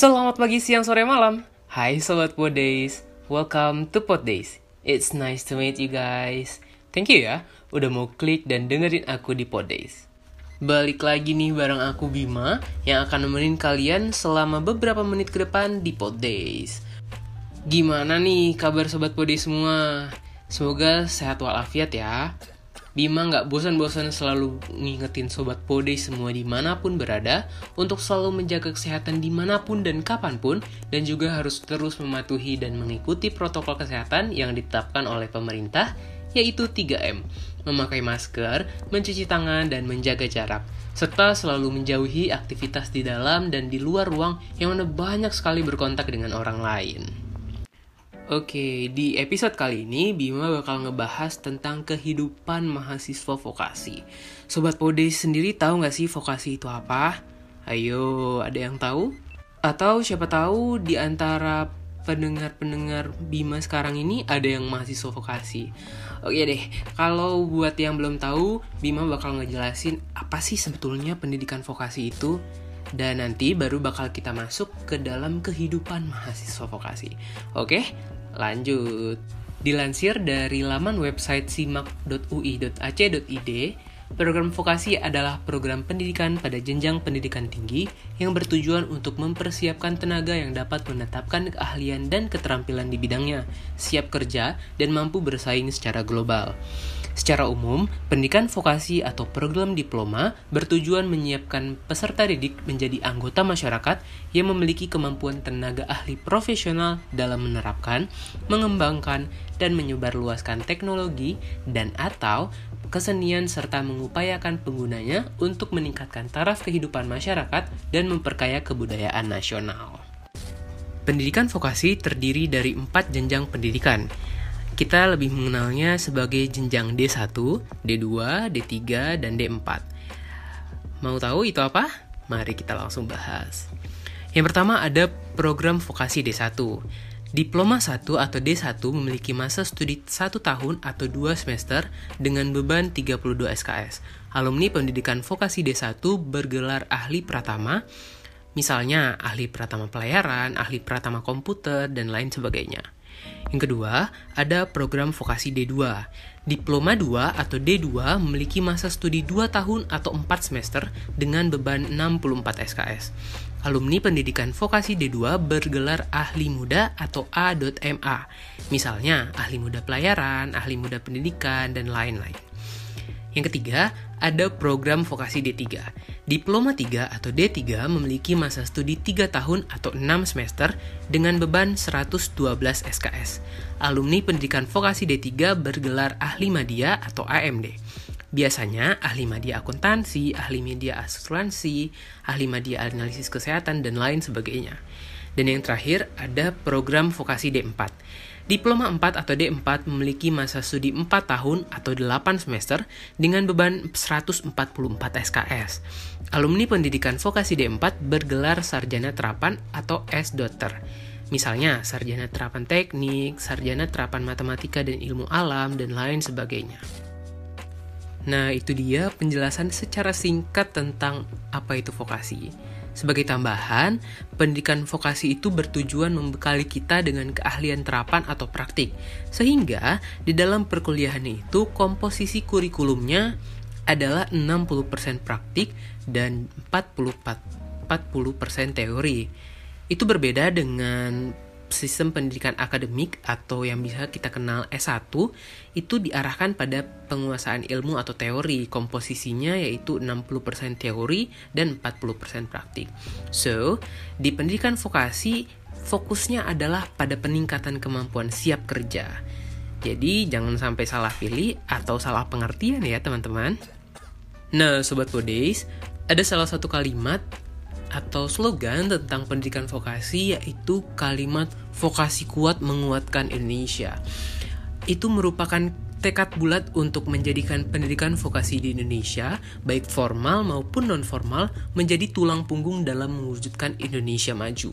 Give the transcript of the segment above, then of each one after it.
Selamat pagi, siang, sore, malam. Hai Sobat Pod Days, welcome to Pod Days. It's nice to meet you guys. Thank you ya, udah mau klik dan dengerin aku di Pod Days. Balik lagi nih bareng aku Bima yang akan nemenin kalian selama beberapa menit ke depan di Pod Days. Gimana nih kabar Sobat Pod semua? Semoga sehat walafiat ya. Bima nggak bosan-bosan selalu ngingetin sobat pode semua di mana pun berada untuk selalu menjaga kesehatan di mana pun dan kapan pun dan juga harus terus mematuhi dan mengikuti protokol kesehatan yang ditetapkan oleh pemerintah yaitu 3M, memakai masker, mencuci tangan, dan menjaga jarak, serta selalu menjauhi aktivitas di dalam dan di luar ruang yang mana banyak sekali berkontak dengan orang lain. Oke, di episode kali ini Bima bakal ngebahas tentang kehidupan mahasiswa vokasi. Sobat Pode sendiri tahu nggak sih vokasi itu apa? Ayo, ada yang tahu? Atau siapa tahu di antara pendengar-pendengar Bima sekarang ini ada yang mahasiswa vokasi. Oke deh, kalau buat yang belum tahu, Bima bakal ngejelasin apa sih sebetulnya pendidikan vokasi itu dan nanti baru bakal kita masuk ke dalam kehidupan mahasiswa vokasi. Oke, Lanjut. Dilansir dari laman website simak.ui.ac.id, program vokasi adalah program pendidikan pada jenjang pendidikan tinggi yang bertujuan untuk mempersiapkan tenaga yang dapat menetapkan keahlian dan keterampilan di bidangnya, siap kerja, dan mampu bersaing secara global. Secara umum, pendidikan vokasi atau program diploma bertujuan menyiapkan peserta didik menjadi anggota masyarakat yang memiliki kemampuan tenaga ahli profesional dalam menerapkan, mengembangkan, dan menyebarluaskan teknologi dan atau kesenian serta mengupayakan penggunanya untuk meningkatkan taraf kehidupan masyarakat dan memperkaya kebudayaan nasional. Pendidikan vokasi terdiri dari empat jenjang pendidikan, kita lebih mengenalnya sebagai jenjang D1, D2, D3, dan D4. Mau tahu itu apa? Mari kita langsung bahas. Yang pertama ada program vokasi D1. Diploma 1 atau D1 memiliki masa studi 1 tahun atau 2 semester dengan beban 32 SKS. Alumni pendidikan vokasi D1 bergelar ahli pratama, misalnya ahli pratama pelayaran, ahli pratama komputer, dan lain sebagainya. Yang kedua, ada program vokasi D2. Diploma 2 atau D2 memiliki masa studi 2 tahun atau 4 semester dengan beban 64 SKS. Alumni pendidikan vokasi D2 bergelar ahli muda atau A.MA. Misalnya, ahli muda pelayaran, ahli muda pendidikan, dan lain-lain. Yang ketiga, ada program vokasi D3. Diploma 3 atau D3 memiliki masa studi 3 tahun atau 6 semester dengan beban 112 SKS. Alumni pendidikan vokasi D3 bergelar ahli media atau AMD. Biasanya ahli media akuntansi, ahli media asuransi, ahli media analisis kesehatan, dan lain sebagainya. Dan yang terakhir ada program vokasi D4. Diploma 4 atau D4 memiliki masa studi 4 tahun atau 8 semester dengan beban 144 SKS. Alumni pendidikan vokasi D4 bergelar sarjana terapan atau S-Dotter. Misalnya, sarjana terapan teknik, sarjana terapan matematika dan ilmu alam, dan lain sebagainya. Nah, itu dia penjelasan secara singkat tentang apa itu vokasi. Sebagai tambahan, pendidikan vokasi itu bertujuan membekali kita dengan keahlian terapan atau praktik. Sehingga di dalam perkuliahan itu komposisi kurikulumnya adalah 60% praktik dan 40% teori. Itu berbeda dengan sistem pendidikan akademik atau yang bisa kita kenal S1 itu diarahkan pada penguasaan ilmu atau teori. Komposisinya yaitu 60% teori dan 40% praktik. So, di pendidikan vokasi fokusnya adalah pada peningkatan kemampuan siap kerja. Jadi jangan sampai salah pilih atau salah pengertian ya teman-teman. Nah, Sobat Podays, ada salah satu kalimat atau slogan tentang pendidikan vokasi yaitu kalimat vokasi kuat menguatkan Indonesia. Itu merupakan tekad bulat untuk menjadikan pendidikan vokasi di Indonesia, baik formal maupun non-formal, menjadi tulang punggung dalam mewujudkan Indonesia maju.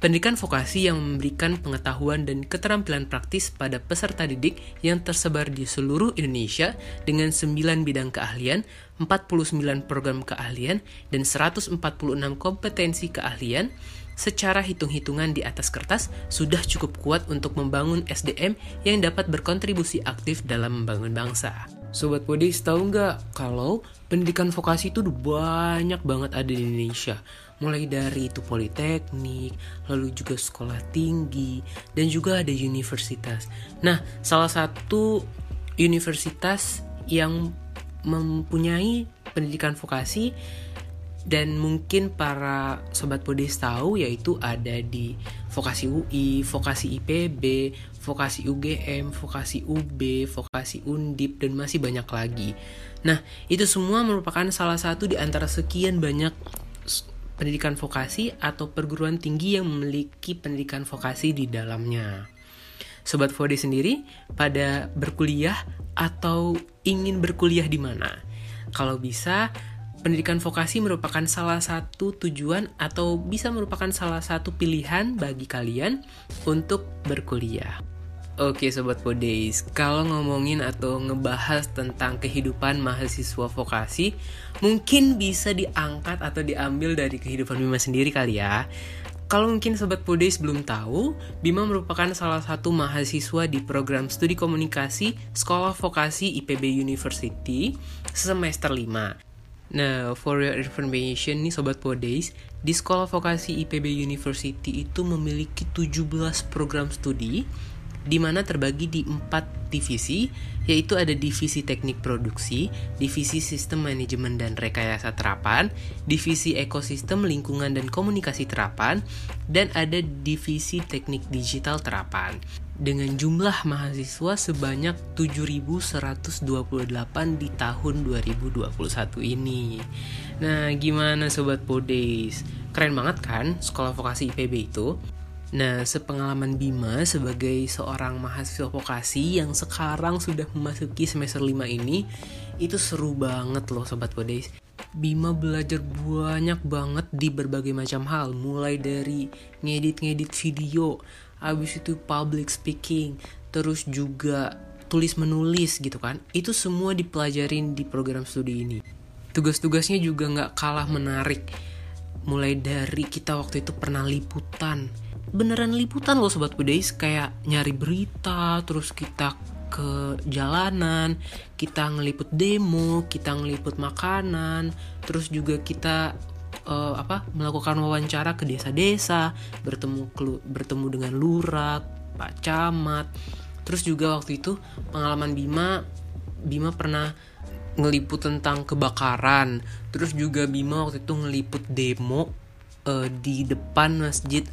Pendidikan vokasi yang memberikan pengetahuan dan keterampilan praktis pada peserta didik yang tersebar di seluruh Indonesia dengan 9 bidang keahlian, 49 program keahlian, dan 146 kompetensi keahlian, secara hitung-hitungan di atas kertas sudah cukup kuat untuk membangun SDM yang dapat berkontribusi aktif dalam membangun bangsa. Sobat Podis tahu nggak kalau pendidikan vokasi itu banyak banget ada di Indonesia. Mulai dari itu politeknik, lalu juga sekolah tinggi, dan juga ada universitas. Nah, salah satu universitas yang mempunyai pendidikan vokasi dan mungkin para sobat podis tahu yaitu ada di vokasi UI, vokasi IPB, vokasi UGM, vokasi UB, vokasi Undip dan masih banyak lagi. Nah, itu semua merupakan salah satu di antara sekian banyak pendidikan vokasi atau perguruan tinggi yang memiliki pendidikan vokasi di dalamnya. Sobat Vodi sendiri pada berkuliah atau ingin berkuliah di mana? Kalau bisa, pendidikan vokasi merupakan salah satu tujuan atau bisa merupakan salah satu pilihan bagi kalian untuk berkuliah. Oke Sobat Podays, kalau ngomongin atau ngebahas tentang kehidupan mahasiswa vokasi, mungkin bisa diangkat atau diambil dari kehidupan Bima sendiri kali ya. Kalau mungkin Sobat Podays belum tahu, Bima merupakan salah satu mahasiswa di program studi komunikasi Sekolah Vokasi IPB University semester 5. Nah, for your information nih Sobat Podays, di Sekolah Vokasi IPB University itu memiliki 17 program studi di mana terbagi di empat divisi, yaitu ada divisi teknik produksi, divisi sistem manajemen dan rekayasa terapan, divisi ekosistem lingkungan dan komunikasi terapan, dan ada divisi teknik digital terapan dengan jumlah mahasiswa sebanyak 7.128 di tahun 2021 ini. Nah, gimana Sobat Podays? Keren banget kan sekolah vokasi IPB itu? Nah, sepengalaman Bima sebagai seorang mahasiswa vokasi yang sekarang sudah memasuki semester 5 ini, itu seru banget loh Sobat Podays. Bima belajar banyak banget di berbagai macam hal, mulai dari ngedit-ngedit video, habis itu public speaking, terus juga tulis menulis gitu kan. Itu semua dipelajarin di program studi ini. Tugas-tugasnya juga nggak kalah menarik. Mulai dari kita waktu itu pernah liputan. Beneran liputan loh sobat budais kayak nyari berita, terus kita ke jalanan, kita ngeliput demo, kita ngeliput makanan, terus juga kita uh, apa melakukan wawancara ke desa-desa, bertemu bertemu dengan lurah, Pak Camat. Terus juga waktu itu pengalaman Bima Bima pernah ngeliput tentang kebakaran. Terus juga Bima waktu itu ngeliput demo uh, di depan Masjid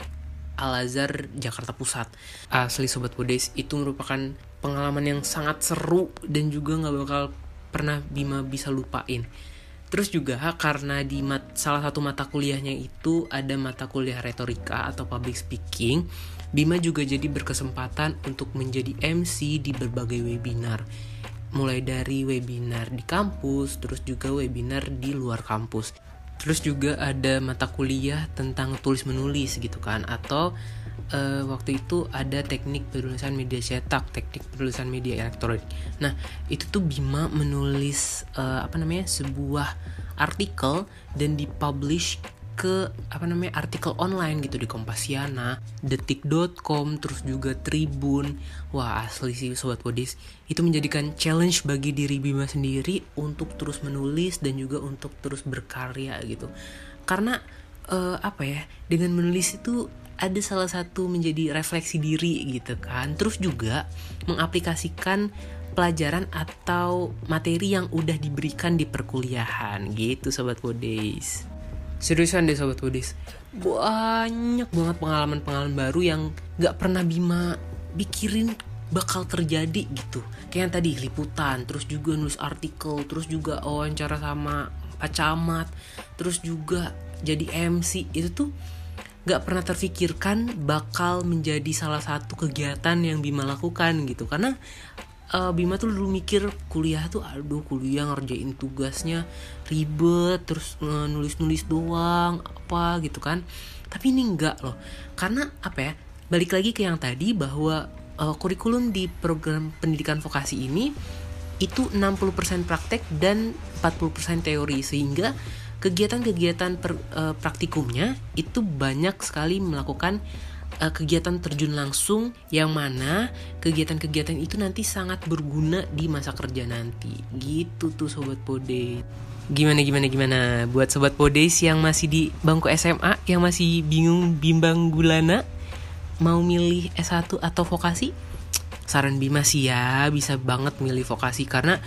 Al Azhar Jakarta Pusat. Asli sobat Budes itu merupakan pengalaman yang sangat seru dan juga nggak bakal pernah Bima bisa lupain. Terus juga karena di mat, salah satu mata kuliahnya itu ada mata kuliah retorika atau public speaking, Bima juga jadi berkesempatan untuk menjadi MC di berbagai webinar. Mulai dari webinar di kampus, terus juga webinar di luar kampus. Terus juga ada mata kuliah tentang tulis menulis gitu kan atau uh, waktu itu ada teknik penulisan media cetak, teknik penulisan media elektronik. Nah, itu tuh Bima menulis uh, apa namanya sebuah artikel dan dipublish ke apa namanya artikel online gitu di Kompasiana, detik.com, terus juga Tribun. Wah asli sih sobat Podis, itu menjadikan challenge bagi diri Bima sendiri untuk terus menulis dan juga untuk terus berkarya gitu. Karena uh, apa ya, dengan menulis itu ada salah satu menjadi refleksi diri gitu kan. Terus juga mengaplikasikan pelajaran atau materi yang udah diberikan di perkuliahan gitu sobat Podays seriusan deh sobat Podays banyak banget pengalaman-pengalaman baru yang gak pernah Bima pikirin bakal terjadi gitu. Kayak yang tadi liputan terus juga nulis artikel terus juga wawancara sama Pak Camat terus juga jadi MC itu tuh gak pernah terfikirkan bakal menjadi salah satu kegiatan yang Bima lakukan gitu. Karena uh, Bima tuh dulu mikir kuliah tuh aduh kuliah ngerjain tugasnya ribet terus uh, nulis-nulis doang apa gitu kan. Tapi ini enggak loh. Karena apa ya balik lagi ke yang tadi bahwa uh, kurikulum di program pendidikan vokasi ini itu 60% praktek dan 40% teori. Sehingga kegiatan-kegiatan uh, praktikumnya itu banyak sekali melakukan uh, kegiatan terjun langsung yang mana kegiatan-kegiatan itu nanti sangat berguna di masa kerja nanti. Gitu tuh sobat pode. Gimana gimana gimana? Buat sobat podes yang masih di bangku SMA yang masih bingung bimbang gulana mau milih S1 atau vokasi? Saran Bima sih ya bisa banget milih vokasi. Karena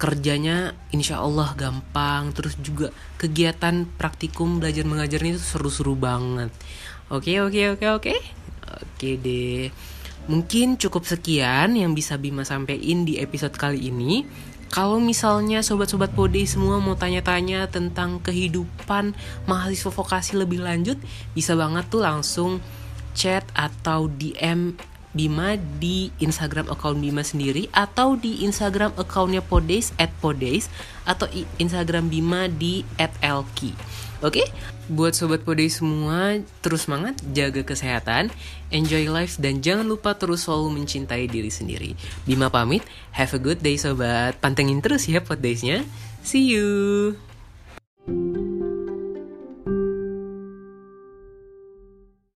kerjanya insya Allah gampang terus juga kegiatan praktikum belajar mengajarnya itu seru-seru banget. Oke oke oke oke. Oke deh. Mungkin cukup sekian yang bisa Bima sampaikan di episode kali ini. Kalau misalnya sobat-sobat Pode semua mau tanya-tanya tentang kehidupan mahasiswa vokasi lebih lanjut, bisa banget tuh langsung chat atau DM Bima di Instagram account Bima sendiri atau di Instagram accountnya Podays at Podays atau Instagram Bima di at. Oke, okay? buat sobat Podays semua terus semangat, jaga kesehatan, enjoy life dan jangan lupa terus selalu mencintai diri sendiri. Bima pamit, have a good day sobat, pantengin terus ya Podaysnya. See you.